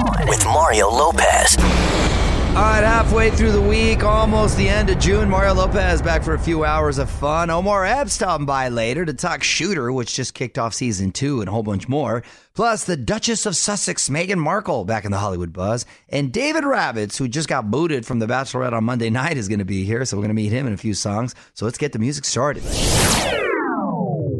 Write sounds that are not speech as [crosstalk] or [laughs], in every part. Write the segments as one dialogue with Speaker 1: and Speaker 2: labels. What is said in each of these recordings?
Speaker 1: On with Mario Lopez.
Speaker 2: All right, halfway through the week, almost the end of June. Mario Lopez back for a few hours of fun. Omar Epps stopping by later to talk Shooter, which just kicked off season two, and a whole bunch more. Plus, the Duchess of Sussex, Meghan Markle, back in the Hollywood buzz. And David Ravitz, who just got booted from The Bachelorette on Monday [laughs] night, is going to be here. So we're going to meet him in a few songs. So let's get the music started.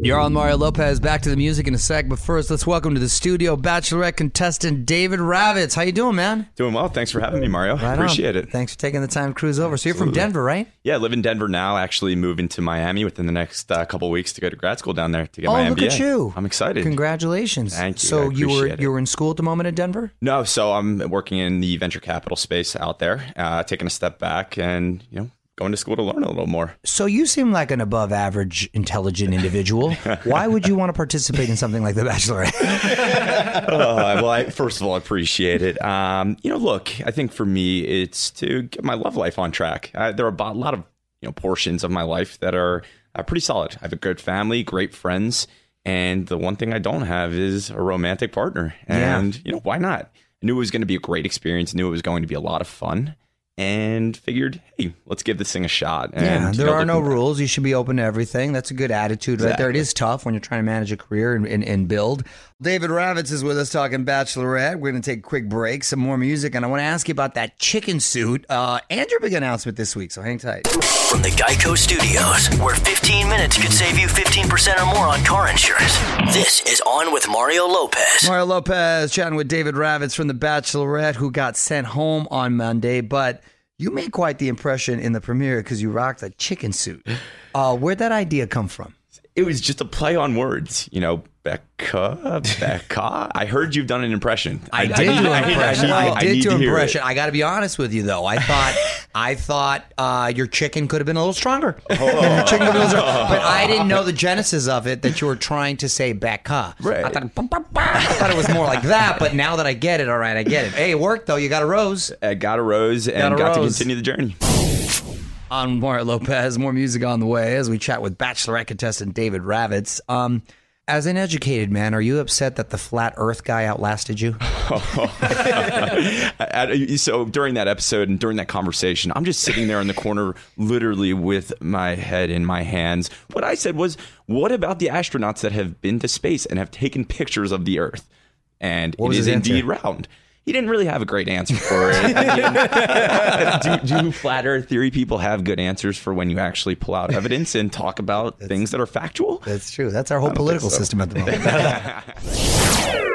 Speaker 2: You're on Mario Lopez. Back to the music in a sec, but first, let's welcome to the studio Bachelorette contestant David Ravitz. How you doing, man?
Speaker 3: Doing well. Thanks for having me, Mario.
Speaker 2: Right on.
Speaker 3: Appreciate it.
Speaker 2: Thanks for taking the time to cruise over. So you're from Denver, right?
Speaker 3: Yeah, I live in Denver now. Actually, moving to Miami within the next uh, couple weeks to go to grad school down there to get
Speaker 2: Oh,
Speaker 3: my
Speaker 2: look
Speaker 3: MBA.
Speaker 2: at you!
Speaker 3: I'm excited.
Speaker 2: Congratulations.
Speaker 3: Thank you.
Speaker 2: So you were
Speaker 3: it.
Speaker 2: you were in school at the moment in Denver.
Speaker 3: No, so I'm working in the venture capital space out there, uh, taking a step back and you know going to school to learn a little more.
Speaker 2: So you seem like an above average intelligent individual. Why would you want to participate in something like The Bachelorette?
Speaker 3: uh, [laughs] well, I, first of all, I appreciate it. Um, you know, look, I think for me, it's to get my love life on track. Uh, there are a lot of you know portions of my life that are uh, pretty solid. I have a good family, great friends, and the one thing I don't have is a romantic partner.
Speaker 2: Yeah.
Speaker 3: And you know, why not? I knew it was going to be a great experience. Knew it was going to be a lot of fun. And figured, hey, let's give this thing a shot. And,
Speaker 2: yeah, there are no
Speaker 3: back-
Speaker 2: rules. You should be open to everything. That's a good attitude right there. It is tough when you're trying to manage a career and, and, and build. David Ravitz is with us talking Bachelorette. We're going to take a quick break, some more music, and I want to ask you about that chicken suit. Uh, and your big announcement this week, so hang tight.
Speaker 1: From the Geico Studios, where 15 minutes could save you 15% or more on car insurance. This is On with Mario Lopez.
Speaker 2: Mario Lopez chatting with David Ravitz from The Bachelorette, who got sent home on Monday, but you made quite the impression in the premiere because you rocked a chicken suit. Uh, where'd that idea come from?
Speaker 3: It was just a play on words, you know. Becca, Becca. I heard you've done an impression.
Speaker 2: I did
Speaker 3: need-
Speaker 2: do
Speaker 3: I
Speaker 2: an impression.
Speaker 3: I
Speaker 2: I,
Speaker 3: I
Speaker 2: did do an impression. I got to be honest with you, though. I thought, [laughs] I thought uh, your chicken could have been a little stronger. [laughs] Your chicken could have been a little stronger. But I didn't know the [laughs] genesis of it that you were trying to say Becca.
Speaker 3: Right.
Speaker 2: I thought. I thought it was more like that. But now that I get it, all right, I get it. Hey, it worked though. You got a rose.
Speaker 3: I got a rose and
Speaker 2: Got
Speaker 3: got,
Speaker 2: rose.
Speaker 3: to continue the journey.
Speaker 2: On Mario Lopez. More music on the way as we chat with Bachelorette contestant David Ravitz. Um, as an educated man, are you upset that the flat Earth guy outlasted you? [laughs]
Speaker 3: So during that episode and during that conversation, I'm just sitting there in the corner, literally with my head in my hands. What I said was, "What about the astronauts that have been to space and have taken pictures of the Earth?" And
Speaker 2: What
Speaker 3: it is indeed round. He didn't really have a great answer for it. [laughs] [laughs] Do, do flat Earth theory people have good answers for when you actually pull out evidence and talk about things that are factual?
Speaker 2: That's true. That's our whole political
Speaker 3: so.
Speaker 2: system at the moment. [laughs]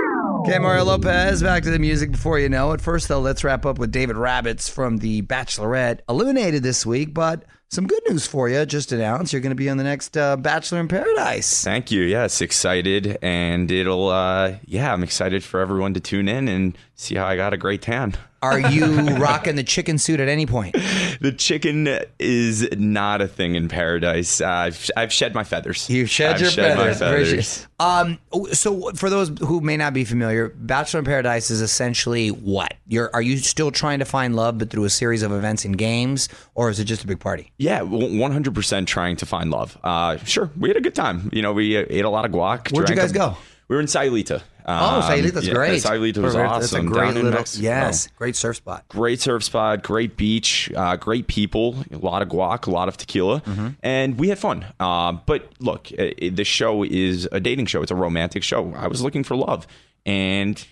Speaker 2: Okay, Mario Lopez, back to the music before you know it. First, though, let's wrap up with David Ravitz from The Bachelorette. Eliminated this week, but some good news for you. Just announced you're going to be on the next uh, Bachelor in Paradise.
Speaker 3: Thank you. Yes, excited, and it'll. uh Yeah, I'm excited for everyone to tune in and see how I got a great tan.
Speaker 2: Are you rocking the chicken suit at any point? [laughs]
Speaker 3: The chicken is not a thing in paradise. Uh, I've, I've shed my feathers.
Speaker 2: You shed
Speaker 3: I've
Speaker 2: your
Speaker 3: shed
Speaker 2: feathers.
Speaker 3: Feathers.
Speaker 2: Um, so for those who may not be familiar, Bachelor in Paradise is essentially what? You're are you still trying to find love, but through a series of events and games, or is it just a big party?
Speaker 3: Yeah, 100% trying to find love. Uh, sure, we had a good time. You know, we ate a lot of guac.
Speaker 2: Where'd you guys
Speaker 3: a-
Speaker 2: go?
Speaker 3: We were in Sayulita.
Speaker 2: Oh,
Speaker 3: Um,
Speaker 2: Sayulita's
Speaker 3: yeah,
Speaker 2: great.
Speaker 3: Sayulita was
Speaker 2: That's
Speaker 3: awesome.
Speaker 2: a great
Speaker 3: down in
Speaker 2: little
Speaker 3: Mexico.
Speaker 2: yes, great surf spot.
Speaker 3: great surf spot, great beach, uh, great people, a lot of guac, a lot of tequila,
Speaker 2: Mm-hmm.
Speaker 3: and we had fun. Uh, but look, uh, the show is a dating show. It's a romantic show. I was looking for love, and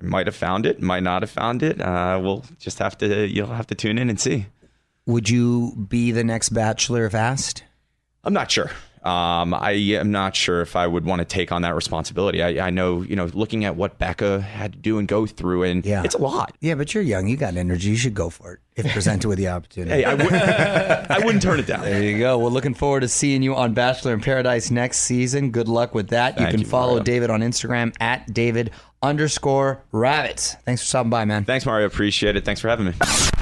Speaker 3: I might have found it, might not have found it. Uh, we'll just have to. You'll have to tune in and see.
Speaker 2: Would you be the next Bachelor if asked?
Speaker 3: I'm not sure. Um, I am not sure if I would want to take on that responsibility. I, I know, you know, looking at what Becca had to do and go through, and
Speaker 2: Yeah.
Speaker 3: it's a lot.
Speaker 2: Yeah, but you're young. You got energy. You should go for it if presented with the opportunity.
Speaker 3: Hey, I wouldn't, [laughs] I wouldn't turn it down.
Speaker 2: There you go. We're looking forward to seeing you on Bachelor in Paradise next season. Good luck with that. you can
Speaker 3: you,
Speaker 2: follow
Speaker 3: Mario.
Speaker 2: David on Instagram at David underscore Ravitz. Thanks for stopping by, man.
Speaker 3: Thanks, Mario. Appreciate it. Thanks for having me.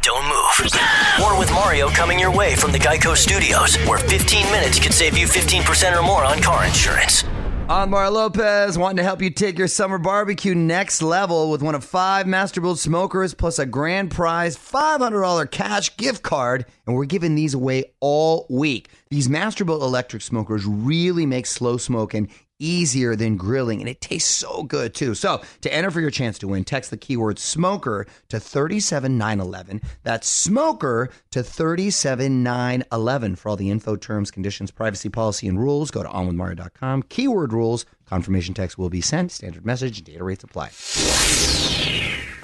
Speaker 1: Don't move. More with Mario coming your way from the Geico Studios, where 15 minutes could save you 15% or more on car insurance.
Speaker 2: I'm Mario Lopez, wanting to help you take your summer barbecue next level with one of five Masterbuilt smokers plus a grand prize $500 cash gift card. And we're giving these away all week. These Masterbuilt electric smokers really make slow smoking easier than grilling, and it tastes so good too. So, to enter for your chance to win, text the keyword smoker to 37911. That's smoker to 37911. For all the info, terms, conditions, privacy policy, and rules, go to onwithmario.com. Keyword rules. Confirmation text will be sent. Standard message. Data rates apply.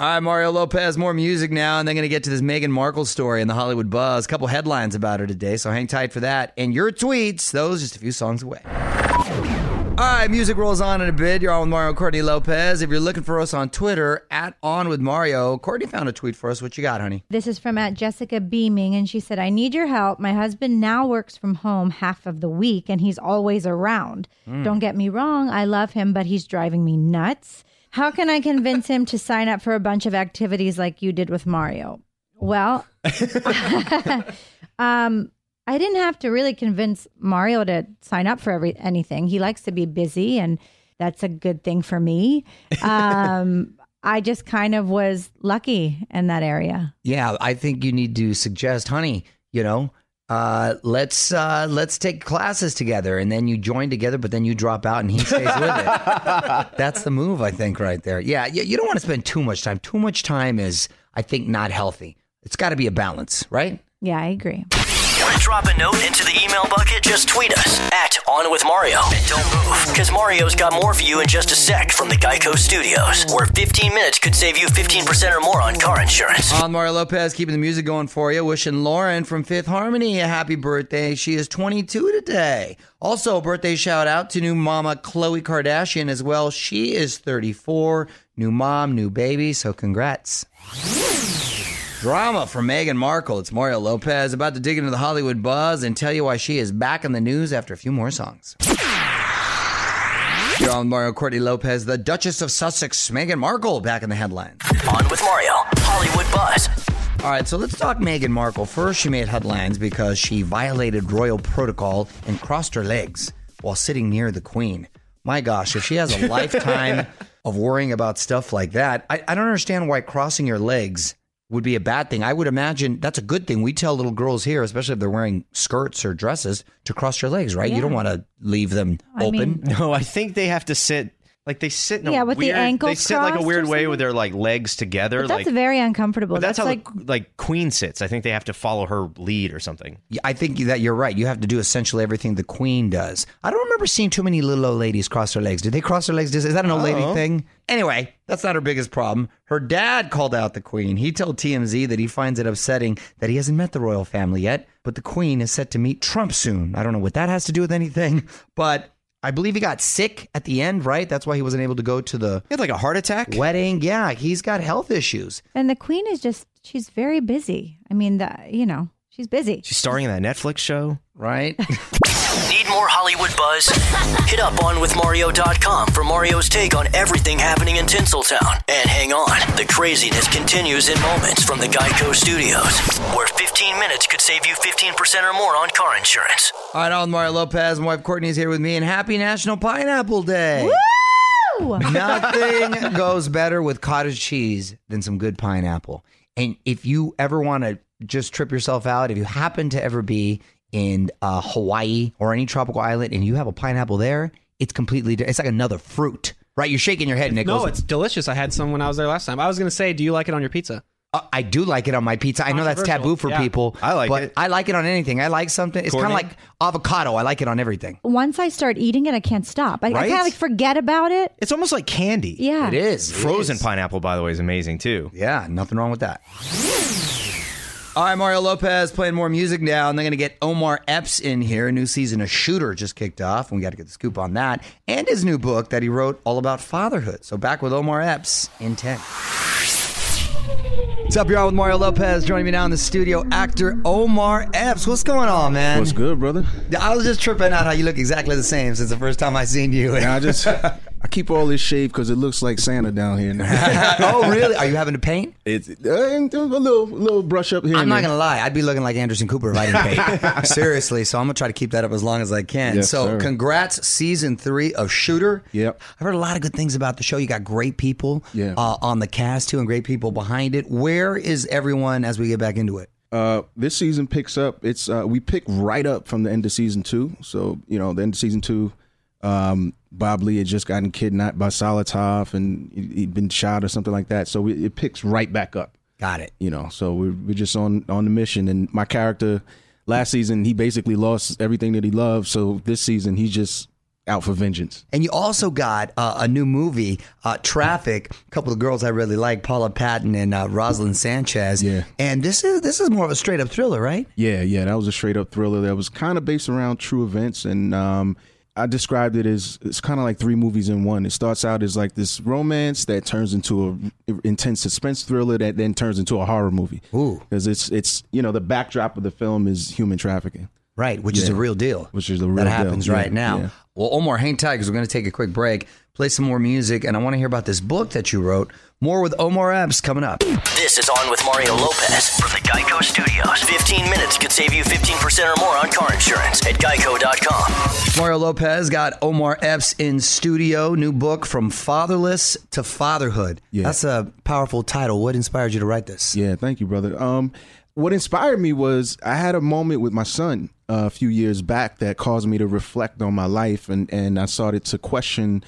Speaker 2: All right, Mario Lopez, more music now, and then going to get to this Meghan Markle story and the Hollywood buzz. A couple headlines about her today, so hang tight for that. And your tweets, those just a few songs away. All right, music rolls on in a bit. You're on with Mario Courtney Lopez. If you're looking for us on Twitter, at On With Mario, Courtney found a tweet for us. What you got, honey?
Speaker 4: This is from at Jessica Beaming, and she said, I need your help. My husband now works from home half of the week, and he's always around. Don't get me wrong, I love him, but he's driving me nuts. How can I convince him to sign up for a bunch of activities like you did with Mario? Well, [laughs] um, I didn't have to really convince Mario to sign up for every anything. He likes to be busy, and that's a good thing for me. [laughs] Um, I just kind of was lucky in that area.
Speaker 2: Yeah, I think you need to suggest, honey, you know, uh, let's uh, let's take classes together, and then you join together, but then you drop out, and he stays with it. [laughs] That's the move, I think, right there. Yeah, you, you don't want to spend too much time. Too much time is, I think, not healthy. It's got to be a balance, right?
Speaker 4: Yeah, I agree.
Speaker 1: Drop a note into the email bucket? Just tweet us at On With Mario. And don't move, because Mario's got more for you in just a sec from the Geico Studios, where 15 minutes could save you 15% or more on car insurance.
Speaker 2: On Mario Lopez, keeping the music going for you. Wishing Lauren from Fifth Harmony a happy birthday. She is 22 today. Also, a birthday shout out to new mama Khloe Kardashian as well. She is 34. New mom, new baby. So, congrats. Drama from Meghan Markle. It's Mario Lopez about to dig into the Hollywood buzz and tell you why she is back in the news after a few more songs. You're on Mario Courtney Lopez, the Duchess of Sussex, Meghan Markle, back in the headlines.
Speaker 1: On with Mario, Hollywood Buzz.
Speaker 2: All right, so let's talk Meghan Markle. First, she made headlines because she violated royal protocol and crossed her legs while sitting near the Queen. My gosh, if she has a [laughs] lifetime of worrying about stuff like that, I, I don't understand why crossing your legs would be a bad thing. I would imagine that's a good thing. We tell little girls here, especially if they're wearing skirts or dresses, to cross your legs, right? You don't want to leave them
Speaker 4: I
Speaker 2: open.
Speaker 4: mean-
Speaker 5: No, I think they have to sit like they sit in a
Speaker 4: Yeah, with the
Speaker 5: weird,
Speaker 4: ankles
Speaker 5: They sit like a
Speaker 4: crossed
Speaker 5: weird
Speaker 4: or
Speaker 5: way
Speaker 4: something?
Speaker 5: with their like legs together.
Speaker 4: But that's
Speaker 5: like,
Speaker 4: very uncomfortable.
Speaker 5: but that's, how
Speaker 4: like
Speaker 5: the, like Queen sits. I think they have to follow her lead or something.
Speaker 2: Yeah, I think that you're right. You have to do essentially everything the queen does. I don't remember seeing too many little old ladies cross their legs. Did they cross their legs? Is that an old lady
Speaker 5: Oh.
Speaker 2: thing? Anyway, that's not her biggest problem. Her dad called out the queen. He told TMZ that he finds it upsetting that he hasn't met the royal family yet, but the queen is set to meet Trump soon. I don't know what that has to do with anything, [laughs] but I believe he got sick at the end, right? That's why he wasn't able to go to the
Speaker 5: He had like a heart attack.
Speaker 2: wedding. Yeah, he's got health issues.
Speaker 4: and the queen is just she's very busy. I mean, the, you know, she's busy.
Speaker 5: She's starring in that Netflix show.
Speaker 2: Right? [laughs]
Speaker 1: Need more Hollywood Buzz? Hit up onwithmario.com for Mario's take on everything happening in Tinseltown. And hang on, the craziness continues in moments from the Geico Studios, where 15 minutes could save you 15% or more on car insurance.
Speaker 2: All right, I'm Mario Lopez. My wife Courtney is here with me, and happy National Pineapple Day.
Speaker 4: Woo!
Speaker 2: Nothing [laughs] goes better with cottage cheese than some good pineapple. And if you ever want to just trip yourself out, if you happen to ever be in uh, Hawaii or any tropical island and you have a pineapple there, it's completely it's like another fruit, right? You're shaking your head, Nicholas.
Speaker 6: No, it's delicious. I had some when I was there last time. I was going to say, do you like it on your pizza?
Speaker 2: Uh, I do like it on my pizza. I know that's taboo for
Speaker 6: yeah.
Speaker 2: people.
Speaker 5: I like
Speaker 2: but
Speaker 5: it.
Speaker 2: I like it on anything. I like something. It's kind of like avocado. I like it on everything.
Speaker 4: Once I start eating it, I can't stop. I, I
Speaker 5: Right?
Speaker 4: kind of like forget about it.
Speaker 5: It's almost like candy.
Speaker 4: Yeah,
Speaker 2: It is. It
Speaker 5: Frozen
Speaker 2: is.
Speaker 5: pineapple, by the way, is amazing too.
Speaker 2: Yeah, nothing wrong with that. All right, Mario Lopez playing more music now, and they're going to get Omar Epps in here. A new season of Shooter just kicked off, and we got to get the scoop on that. And his new book that he wrote all about fatherhood. So back with Omar Epps in 10. What's up, y'all? With Mario Lopez joining me now in the studio, actor Omar Epps. What's going on, man?
Speaker 7: What's good, brother?
Speaker 2: I was just tripping out how you look exactly the same since the first time I seen you.
Speaker 7: And I just [laughs] I keep all this shave because it looks like Santa down here now. [laughs]
Speaker 2: oh, really? Are you having to paint?
Speaker 7: it's uh, a little little brush up here.
Speaker 2: I'm not
Speaker 7: there.
Speaker 2: gonna lie, I'd be looking like Anderson Cooper if I didn't paint. [laughs] Seriously, so I'm gonna try to keep that up as long as I can.
Speaker 7: Yes,
Speaker 2: so,
Speaker 7: sir.
Speaker 2: congrats, season three of Shooter.
Speaker 7: Yep.
Speaker 2: I've heard a lot of good things about the show. You got great people
Speaker 7: Yeah.
Speaker 2: uh, on the cast too, and great people behind it. Where is everyone as we get back into it?
Speaker 7: Uh, this season picks up. It's uh, we pick right up from the end of season two. So you know, the end of season two, Um, Bob Lee had just gotten kidnapped by Solotov and he- he'd been shot or something like that. So it, it picks right back up.
Speaker 2: Got it.
Speaker 7: You know, so we're, we're just on on the mission. And my character last season, he basically lost everything that he loved. So this season, he's just out for vengeance.
Speaker 2: And you also got uh, a new movie, uh, Traffik. A couple of girls I really like, Paula Patton and uh, Roselyn Sanchez.
Speaker 7: Yeah.
Speaker 2: And this is this is more of a straight up thriller, right?
Speaker 7: Yeah, yeah, that was a straight up thriller that was kind of based around true events, and um, I described it as it's kind of like three movies in one. It starts out as like this romance that turns into a intense suspense thriller that then turns into a horror movie.
Speaker 2: Ooh.
Speaker 7: because it's it's you know the backdrop of the film is human trafficking.
Speaker 2: Right, which is a real deal.
Speaker 7: Which is a real
Speaker 2: that
Speaker 7: deal,
Speaker 2: happens
Speaker 7: yeah,
Speaker 2: right now.
Speaker 7: yeah.
Speaker 2: Well, Omar, hang tight because we're going to take a quick break, play some more music, and I want to hear about this book that you wrote. More with Omar Epps coming up.
Speaker 1: This is On with Mario Lopez from the Geico Studios. 15 minutes could save you 15% or more on car insurance at geico.com.
Speaker 2: Mario Lopez got Omar Epps in studio. New book from fatherless to fatherhood.
Speaker 7: Yeah.
Speaker 2: That's a powerful title. What inspired you to write this?
Speaker 7: Yeah, thank you, brother. Um, what inspired me was I had a moment with my son uh, a few years back that caused me to reflect on my life, and and I started to question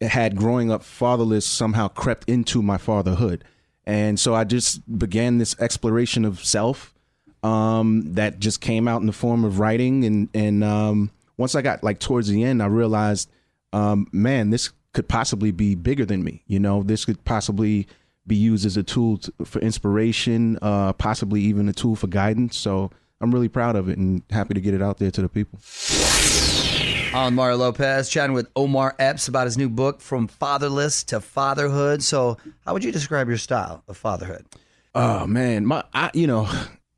Speaker 7: had growing up fatherless somehow crept into my fatherhood, and so I just began this exploration of self um, that just came out in the form of writing, and and um, once I got like towards the end, I realized, um, man, this could possibly be bigger than me. You know, this could possibly be used as a tool to, for inspiration, uh, possibly even a tool for guidance. So I'm really proud of it and happy to get it out there to the people.
Speaker 2: I'm Mario Lopez, chatting with Omar Epps about his new book, From Fatherless to Fatherhood. So, how would you describe your style of fatherhood?
Speaker 7: Oh man, my I you know,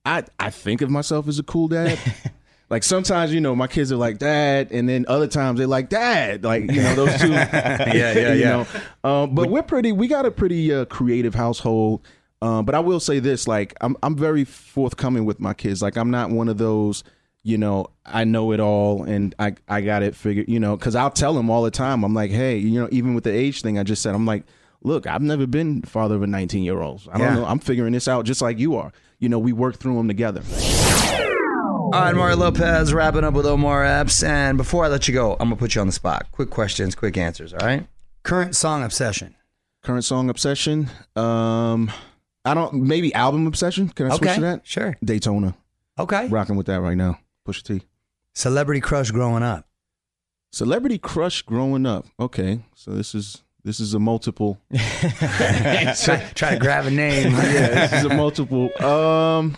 Speaker 7: I I think of myself as a cool dad. [laughs] like sometimes, you know, my kids are like dad, and then other times they're like dad. Like you know, those two. [laughs] yeah,
Speaker 2: yeah, [laughs]
Speaker 7: you
Speaker 2: yeah.
Speaker 7: Know? Um, but we're pretty. We got a pretty uh, creative household. Um, but I will say this: like I'm I'm very forthcoming with my kids. Like I'm not one of those. You know, I know it all, and I I got it figured. You know, because I'll tell them all the time. I'm like, hey, you know, even with the age thing I just said, I'm like, look, I've never been father of a 19 year old. I don't
Speaker 2: Yeah.
Speaker 7: know. I'm figuring this out just like you are. You know, we work through them together.
Speaker 2: All right, Mario Lopez, wrapping up with Omar Epps. And before I let you go, I'm going to put you on the spot. Quick questions, quick answers, all right? Current song obsession.
Speaker 7: Current song obsession. Um, I don't. Maybe album obsession. Can I switch
Speaker 2: Okay,
Speaker 7: to that?
Speaker 2: sure.
Speaker 7: Daytona.
Speaker 2: Okay.
Speaker 7: Rocking with that right now. Pusha T.
Speaker 2: Celebrity crush growing up.
Speaker 7: Celebrity crush growing up. Okay, so this is this is a multiple. [laughs]
Speaker 2: try, try to grab a name. [laughs]
Speaker 7: yeah, this is a multiple. Um,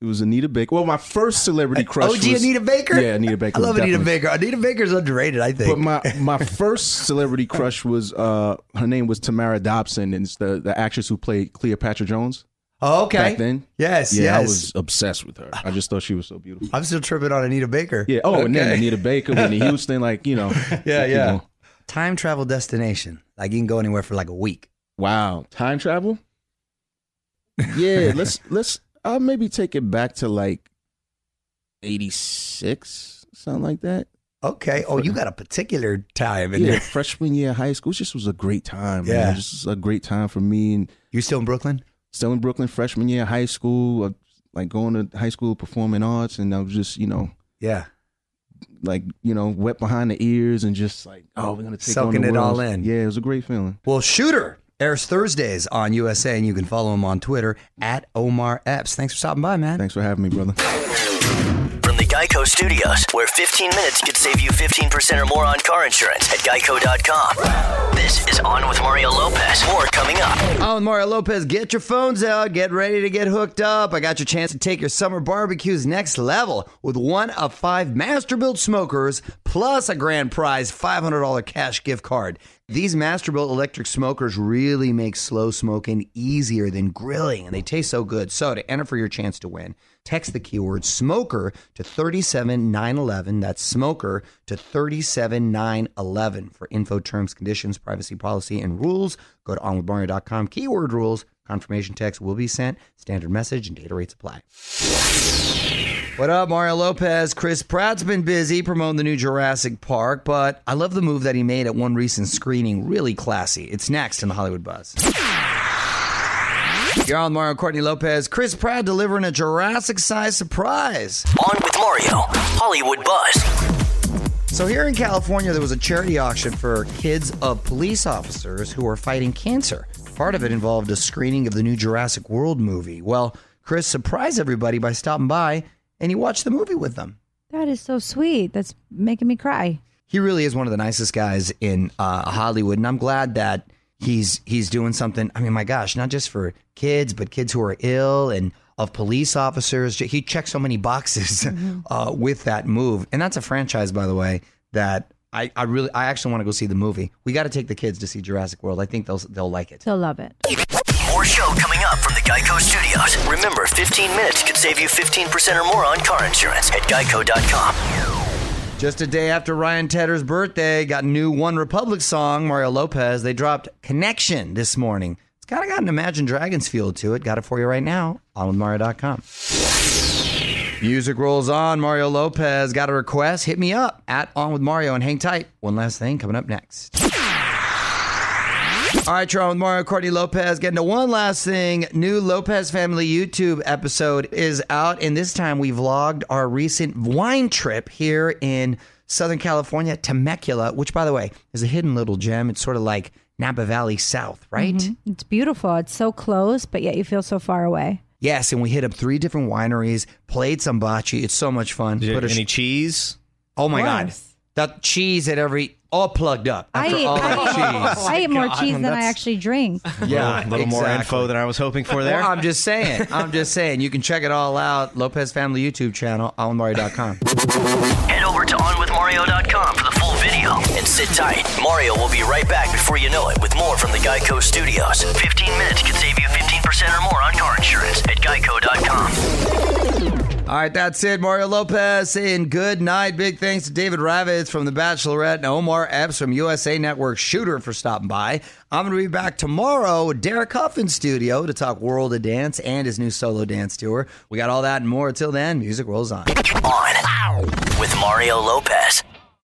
Speaker 7: it was Anita Baker. Well, my first celebrity crush.
Speaker 2: OG
Speaker 7: was,
Speaker 2: Anita Baker?
Speaker 7: Yeah, Anita Baker.
Speaker 2: I love Anita. Baker. Anita Baker's underrated, I think.
Speaker 7: But my my [laughs] first celebrity crush was uh her name was Tamara Dobson, and it's the the actress who played Cleopatra Jones
Speaker 2: oh, okay.
Speaker 7: back then.
Speaker 2: Yes,
Speaker 7: Yeah, I was obsessed with her. I just thought she was so beautiful.
Speaker 2: I'm still tripping on Anita Baker.
Speaker 7: Yeah. Oh, and then
Speaker 2: Okay.
Speaker 7: Anita Baker, Whitney [laughs] Houston, like you know.
Speaker 2: Yeah,
Speaker 7: you
Speaker 2: yeah.
Speaker 7: know.
Speaker 2: Time travel destination. Like you can go anywhere for like a week.
Speaker 7: Wow, time travel. Yeah, [laughs] let's let's. I'll maybe take it back to like eighty six, something like that.
Speaker 2: Okay. Oh, you got a particular time in
Speaker 7: Yeah,
Speaker 2: there.
Speaker 7: freshman year of high school. It just was a great time.
Speaker 2: Yeah.
Speaker 7: man. just a great time for me and
Speaker 2: You still in Brooklyn?
Speaker 7: Still in Brooklyn. Freshman year of high school, like going to high school performing arts, and I was just you know
Speaker 2: Yeah.
Speaker 7: like you know wet behind the ears and just like oh we're gonna take
Speaker 2: Soaking
Speaker 7: on the
Speaker 2: it all in.
Speaker 7: Yeah, it was a great feeling.
Speaker 2: Well, Shooter airs Thursdays on USA, and you can follow him on Twitter at Omar Epps. Thanks for stopping by, man.
Speaker 7: Thanks for having me, brother.
Speaker 1: Geico Studios, where 15 minutes could save you 15% or more on car insurance at geico.com. This is On with Mario Lopez. More coming up.
Speaker 2: I'm Mario Lopez. Get your phones out. Get ready to get hooked up. I got your chance to take your summer barbecues next level with one of five Masterbuilt smokers plus a grand prize $500 cash gift card. These Masterbuilt electric smokers really make slow smoking easier than grilling, and they taste so good. So, to enter for your chance to win, text the keyword smoker to 37911. That's smoker to 37911. For info, terms, conditions, privacy policy, and rules, go to onwithmario.com. Keyword rules. Confirmation text will be sent. Standard message and data rates apply. What up, Mario Lopez? Chris Pratt's been busy promoting the new Jurassic Park, but I love the move that he made at one recent screening. Really classy. It's next in the Hollywood Buzz. You're on Mario Courtney Lopez. Chris Pratt delivering a Jurassic size surprise.
Speaker 1: On with Mario, Hollywood Buzz.
Speaker 2: So, here in California, there was a charity auction for kids of police officers who are fighting cancer. Part of it involved a screening of the new Jurassic World movie. Well, Chris surprised everybody by stopping by and he watched the movie with them.
Speaker 4: That is so sweet. That's making me cry.
Speaker 2: He really is one of the nicest guys in uh, Hollywood, and I'm glad that he's he's doing something. I mean, my gosh, not just for kids, but kids who are ill and of police officers. He checks so many boxes [laughs] uh, with that move, and that's a franchise, by the way, that I, I really I actually want to go see the movie. We got to take the kids to see Jurassic World. I think they'll they'll like it.
Speaker 4: They'll love it.
Speaker 1: More show coming up from the Geico Studios. Remember, 15 minutes could save you 15% or more on car insurance at geico.com.
Speaker 2: Just a day after Ryan Tedder's birthday, got new OneRepublic song, Mario Lopez. They dropped Connection this morning. It's kind of got an Imagine Dragons feel to it. Got it for you right now on with Mario.com. Music rolls on. Mario Lopez got a request. Hit me up at On with Mario and hang tight. One last thing coming up next. All right, you're on with Mario Courtney Lopez. Getting to one last thing. New Lopez Family YouTube episode is out, and this time we vlogged our recent wine trip here in Southern California, Temecula, which, by the way, is a hidden little gem. It's sort of like Napa Valley South, right? Mm-hmm.
Speaker 4: It's beautiful. It's so close, but yet you feel so far away.
Speaker 2: Yes, and we hit up three different wineries, played some bocce. It's so much fun.
Speaker 5: Did
Speaker 2: Put a-
Speaker 5: any cheese?
Speaker 2: oh my god, that cheese at every all plugged up
Speaker 4: I
Speaker 2: after
Speaker 4: eat,
Speaker 2: all that
Speaker 4: I, eat,
Speaker 2: cheese.
Speaker 4: I eat more
Speaker 5: God,
Speaker 4: cheese than I
Speaker 5: that's-
Speaker 4: actually drink.
Speaker 2: Yeah,
Speaker 5: a little more
Speaker 2: exactly.
Speaker 5: info than I was hoping for there.
Speaker 2: Well, I'm just saying. I'm just saying. You can check it all out. Lopez Family YouTube channel, onmario.com.
Speaker 1: Head over to onwithmario.com for the full video and sit tight. Mario will be right back before you know it with more from the Geico Studios. 15 minutes could save you 15% or more on car insurance at geico.com.
Speaker 2: All right, that's it. Mario Lopez saying good night. Big thanks to David Ravitz from The Bachelorette and Omar Epps from USA Network Shooter for stopping by. I'm going to be back tomorrow with Derek Hough in studio to talk World of Dance and his new solo dance tour. We got all that and more. Till then, music rolls on.
Speaker 1: On with Mario Lopez.